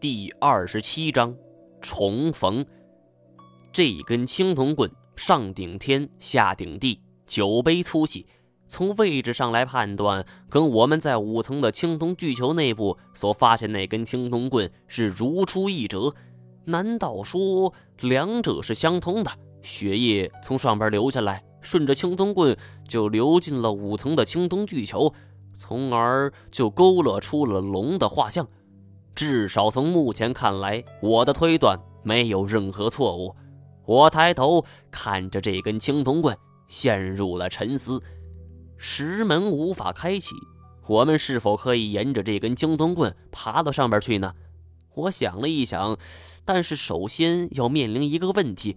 第二十七章重逢。这根青铜棍上顶天，下顶地，酒杯粗细。从位置上来判断，跟我们在五层的青铜巨球内部所发现那根青铜棍是如出一辙。难道说两者是相通的？血液从上边流下来，顺着青铜棍就流进了五层的青铜巨球，从而就勾勒出了龙的画像。至少从目前看来，我的推断没有任何错误。我抬头看着这根青铜棍，陷入了沉思。石门无法开启，我们是否可以沿着这根青铜棍爬到上边去呢？我想了一想，但是首先要面临一个问题：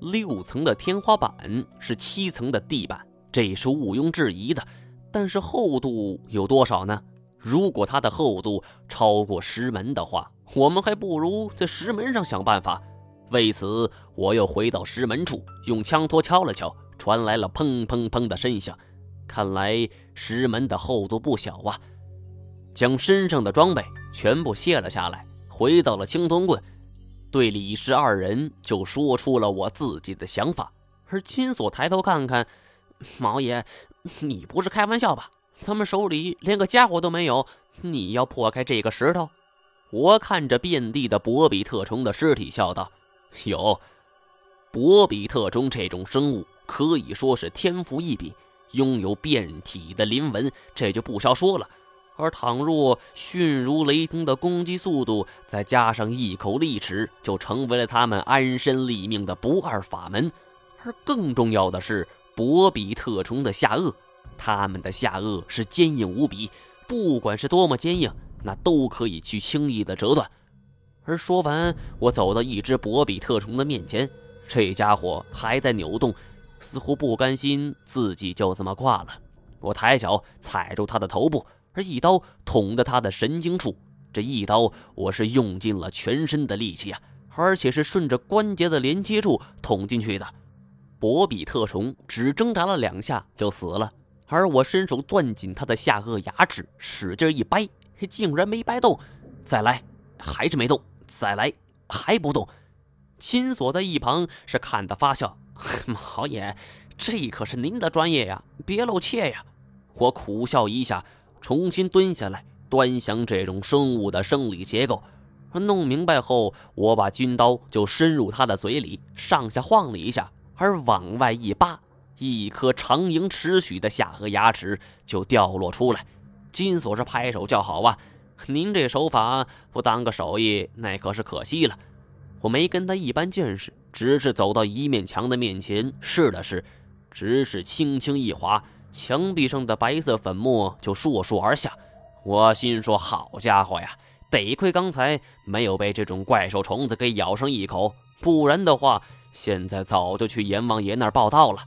六层的天花板是七层的地板，这是毋庸置疑的。但是厚度有多少呢？如果它的厚度超过石门的话，我们还不如在石门上想办法。为此，我又回到石门处，用枪托敲了敲，传来了砰砰砰的声响。看来石门的厚度不小啊！将身上的装备全部卸了下来，回到了青铜棍，对李氏二人就说出了我自己的想法。而金锁抬头看看，毛爷，你不是开玩笑吧？咱们手里连个家伙都没有，你要破开这个石头？我看着遍地的博比特虫的尸体，笑道：“有，博比特虫这种生物可以说是天赋异禀，拥有遍体的鳞纹，这就不消说了。而倘若迅如雷霆的攻击速度，再加上一口利齿，就成为了他们安身立命的不二法门。而更重要的是，博比特虫的下颚。”他们的下颚是坚硬无比，不管是多么坚硬，那都可以去轻易的折断。而说完，我走到一只博比特虫的面前，这家伙还在扭动，似乎不甘心自己就这么挂了。我抬脚踩住他的头部，而一刀捅在他的神经处。这一刀，我是用尽了全身的力气啊，而且是顺着关节的连接处捅进去的。博比特虫只挣扎了两下就死了。而我伸手攥紧他的下颚牙齿，使劲一掰，竟然没掰动。再来，还是没动。再来，还不动。金锁在一旁是看得发笑。毛爷，这可是您的专业呀，别露怯呀！我苦笑一下，重新蹲下来，端详这种生物的生理结构。弄明白后，我把军刀就伸入他的嘴里，上下晃了一下，而往外一扒。一颗长盈尺许的下颌牙齿就掉落出来，金锁是拍手叫好啊！您这手法不当个手艺，那可是可惜了。我没跟他一般见识，只是走到一面墙的面前试了试，只是轻轻一划，墙壁上的白色粉末就簌簌而下。我心说：好家伙呀，得亏刚才没有被这种怪兽虫子给咬上一口，不然的话，现在早就去阎王爷那儿报道了。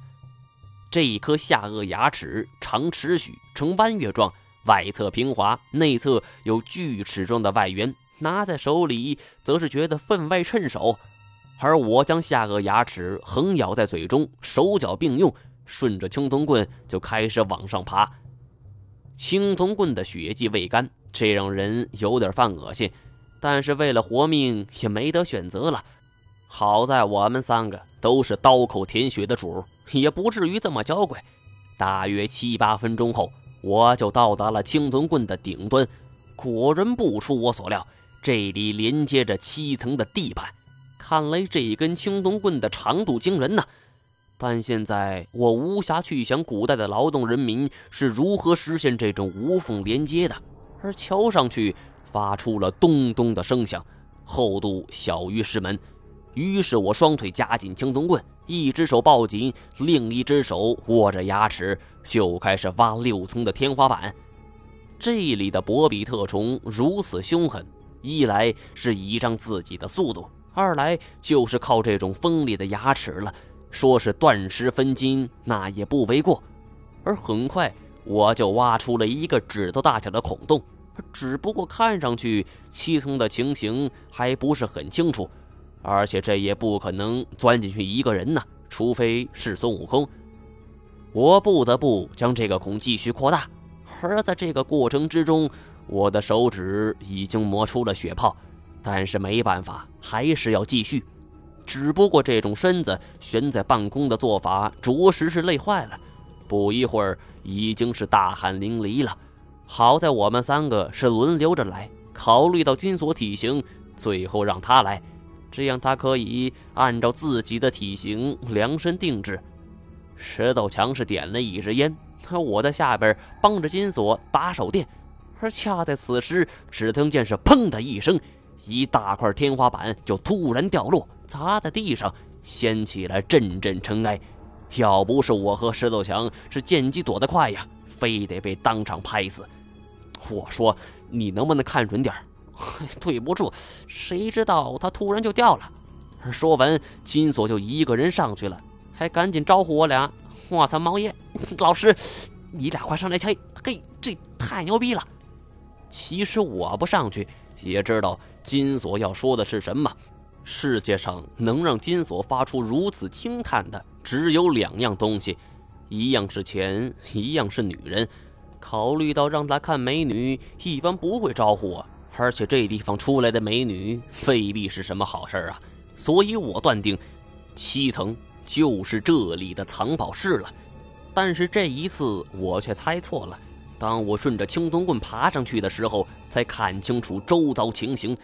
这一颗下颚牙齿长尺许，呈弯月状，外侧平滑，内侧有锯齿状的外缘，拿在手里则是觉得分外趁手。而我将下颚牙齿横咬在嘴中，手脚并用，顺着青铜棍就开始往上爬。青铜棍的血迹未干，这让人有点犯恶心，但是为了活命也没得选择了。好在我们三个都是刀口舔血的主儿。也不至于这么娇贵。大约七八分钟后，我就到达了青铜棍的顶端。果然不出我所料，这里连接着七层的地板。看来这根青铜棍的长度惊人呐！但现在我无暇去想古代的劳动人民是如何实现这种无缝连接的。而敲上去发出了咚咚的声响，厚度小于石门。于是我双腿夹紧青铜棍。一只手抱紧，另一只手握着牙齿，就开始挖六层的天花板。这里的博比特虫如此凶狠，一来是倚仗自己的速度，二来就是靠这种锋利的牙齿了。说是断石分金，那也不为过。而很快，我就挖出了一个指头大小的孔洞，只不过看上去七层的情形还不是很清楚。而且这也不可能钻进去一个人呢，除非是孙悟空。我不得不将这个孔继续扩大，而在这个过程之中，我的手指已经磨出了血泡。但是没办法，还是要继续。只不过这种身子悬在半空的做法，着实是累坏了。不一会儿，已经是大汗淋漓了。好在我们三个是轮流着来，考虑到金锁体型，最后让他来，这样他可以按照自己的体型量身定制。石头强是点了一支烟，那我在下边帮着金锁打手电。而恰在此时，只听见是“砰”的一声，一大块天花板就突然掉落，砸在地上，掀起了阵阵尘埃。要不是我和石头强是见机躲得快呀，非得被当场拍死。我说：“你能不能看准点 对不住，谁知道他突然就掉了。说完，金锁就一个人上去了，还赶紧招呼我俩：“我操，毛爷，老师，你俩快上来瞧！嘿，这太牛逼了！”其实我不上去也知道金锁要说的是什么。世界上能让金锁发出如此惊叹的，只有两样东西，一样是钱，一样是女人。考虑到让他看美女，一般不会招呼我，而且这地方出来的美女未必是什么好事啊，所以我断定，七层就是这里的藏宝室了。但是这一次我却猜错了。当我顺着青铜棍爬上去的时候，才看清楚周遭情形。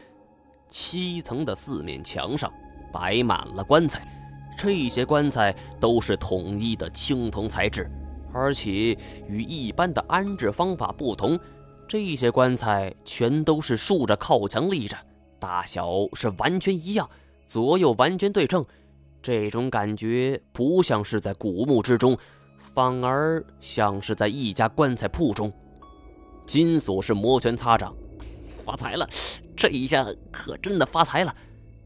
七层的四面墙上摆满了棺材，这些棺材都是统一的青铜材质，而且与一般的安置方法不同，这些棺材全都是竖着靠墙立着，大小是完全一样，左右完全对称。这种感觉不像是在古墓之中。反而像是在一家棺材铺中，金锁是摩拳擦掌，发财了！这一下可真的发财了。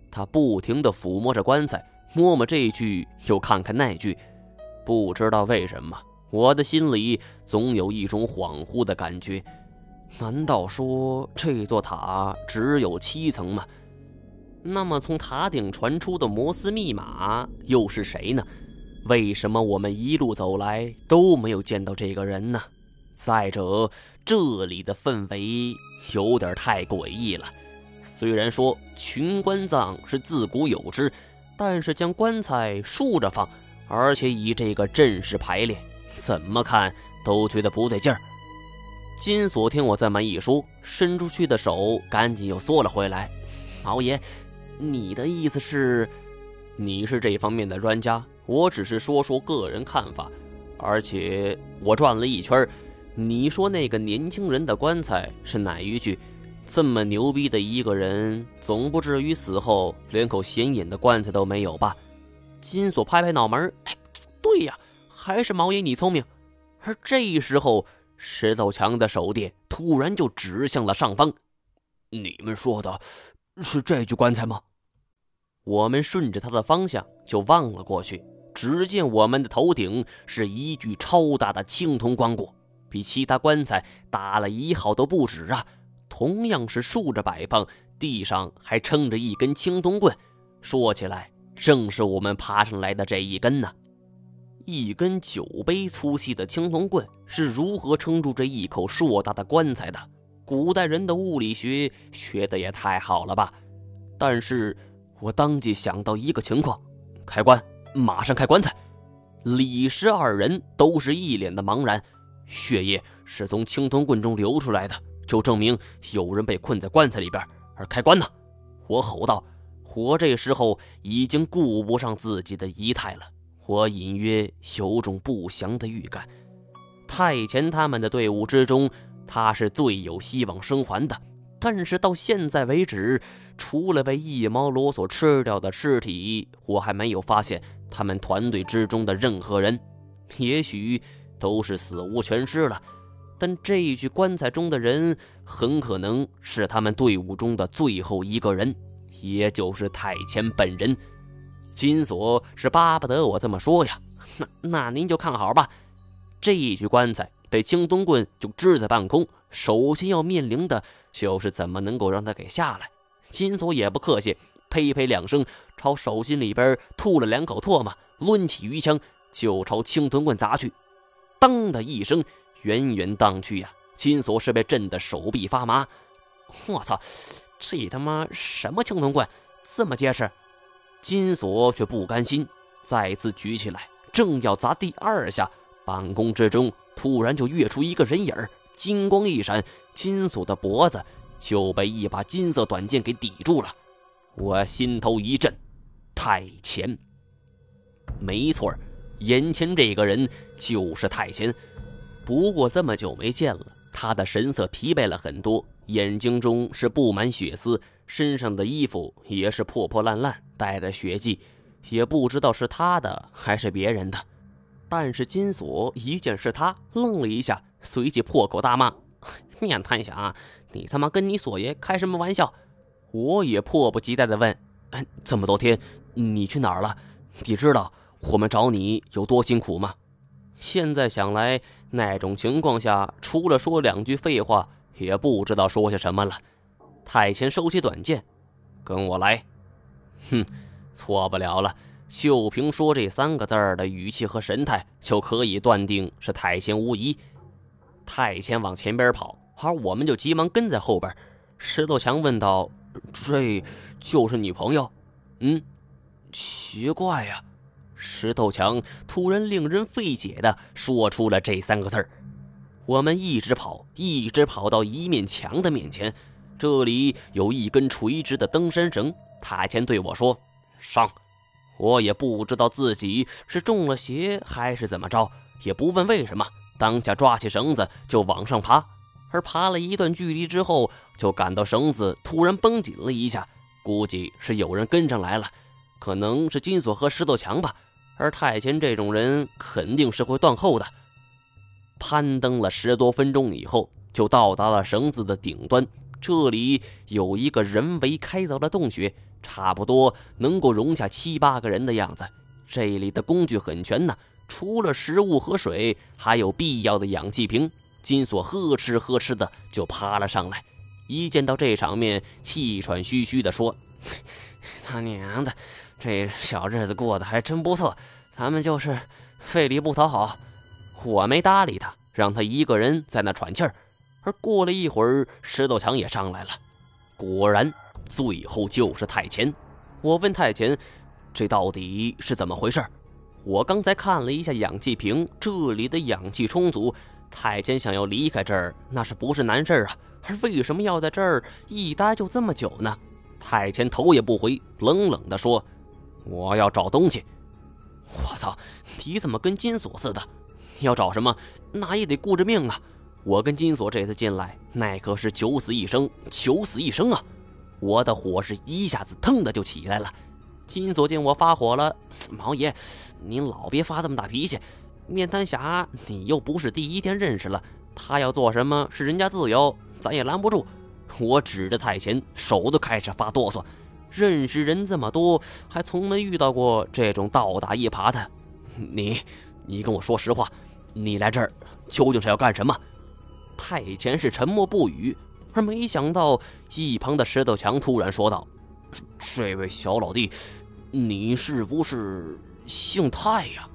他不停地抚摸着棺材，摸摸这具又看看那具，不知道为什么，我的心里总有一种恍惚的感觉。难道说这座塔只有七层吗？那么从塔顶传出的摩斯密码又是谁呢？为什么我们一路走来都没有见到这个人呢？再者，这里的氛围有点太诡异了。虽然说群棺葬是自古有之，但是将棺材竖着放，而且以这个阵势排列，怎么看都觉得不对劲儿。金锁听我这么一说，伸出去的手赶紧又缩了回来。毛爷，你的意思是，你是这方面的专家？我只是说说个人看法，而且我转了一圈你说那个年轻人的棺材是哪一具？这么牛逼的一个人，总不至于死后连口显眼的棺材都没有吧？金锁拍拍脑门哎，对呀，还是毛爷你聪明。而这时候，石头强的手电突然就指向了上方。你们说的是这具棺材吗？我们顺着他的方向就望了过去。只见我们的头顶是一具超大的青铜棺椁，比其他棺材大了一号都不止啊！同样是竖着摆放，地上还撑着一根青铜棍。说起来，正是我们爬上来的这一根呢。一根酒杯粗细的青铜棍是如何撑住这一口硕大的棺材的？古代人的物理学学的也太好了吧！但是我当即想到一个情况：开棺。马上开棺材，李氏二人都是一脸的茫然。血液是从青铜棍中流出来的，就证明有人被困在棺材里边。而开棺呢？我吼道。我这时候已经顾不上自己的仪态了，我隐约有种不祥的预感。太前他们的队伍之中，他是最有希望生还的。但是到现在为止，除了被一毛罗所吃掉的尸体，我还没有发现。他们团队之中的任何人，也许都是死无全尸了，但这一具棺材中的人，很可能是他们队伍中的最后一个人，也就是太前本人。金锁是巴不得我这么说呀，那那您就看好吧。这一具棺材被青铜棍就支在半空，首先要面临的就是怎么能够让他给下来。金锁也不客气。呸呸两声，朝手心里边吐了两口唾沫，抡起鱼枪就朝青铜棍砸去。当的一声，远远荡去呀！金锁是被震得手臂发麻。我操！这他妈什么青铜棍，这么结实？金锁却不甘心，再次举起来，正要砸第二下，半空之中突然就跃出一个人影，金光一闪，金锁的脖子就被一把金色短剑给抵住了。我心头一震，太乾。没错，眼前这个人就是太乾。不过这么久没见了，他的神色疲惫了很多，眼睛中是布满血丝，身上的衣服也是破破烂烂，带着血迹，也不知道是他的还是别人的。但是金锁一见是他，愣了一下，随即破口大骂：“ 面瘫侠，你他妈跟你锁爷开什么玩笑？”我也迫不及待地问：“哎这么多天，你去哪儿了？你知道我们找你有多辛苦吗？”现在想来，那种情况下，除了说两句废话，也不知道说些什么了。太乾收起短剑，跟我来。哼，错不了了，就凭说这三个字儿的语气和神态，就可以断定是太监无疑。太监往前边跑，而我们就急忙跟在后边。石头强问道。这就是你朋友？嗯，奇怪呀！石头强突然令人费解的说出了这三个字儿。我们一直跑，一直跑到一面墙的面前，这里有一根垂直的登山绳。太前对我说：“上。”我也不知道自己是中了邪还是怎么着，也不问为什么，当下抓起绳子就往上爬。而爬了一段距离之后，就感到绳子突然绷紧了一下，估计是有人跟上来了，可能是金锁和石头墙吧。而太乾这种人肯定是会断后的。攀登了十多分钟以后，就到达了绳子的顶端。这里有一个人为开凿的洞穴，差不多能够容下七八个人的样子。这里的工具很全呢，除了食物和水，还有必要的氧气瓶。金锁呵哧呵哧的就爬了上来，一见到这场面，气喘吁吁的说：“ 他娘的，这小日子过得还真不错，咱们就是费力不讨好。”我没搭理他，让他一个人在那喘气儿。而过了一会儿，石头强也上来了，果然，最后就是太乾。我问太乾：“这到底是怎么回事？”我刚才看了一下氧气瓶，这里的氧气充足。太监想要离开这儿，那是不是难事啊？而为什么要在这儿一待就这么久呢？太监头也不回，冷冷地说：“我要找东西。”我操！你怎么跟金锁似的？要找什么？那也得顾着命啊！我跟金锁这次进来，那可是九死一生，九死一生啊！我的火是一下子腾的就起来了。金锁见我发火了，毛爷，您老别发这么大脾气。面瘫侠，你又不是第一天认识了，他要做什么是人家自由，咱也拦不住。我指着太前，手都开始发哆嗦。认识人这么多，还从没遇到过这种倒打一耙的。你，你跟我说实话，你来这儿究竟是要干什么？太前是沉默不语，而没想到一旁的石头强突然说道：“这位小老弟，你是不是姓太呀？”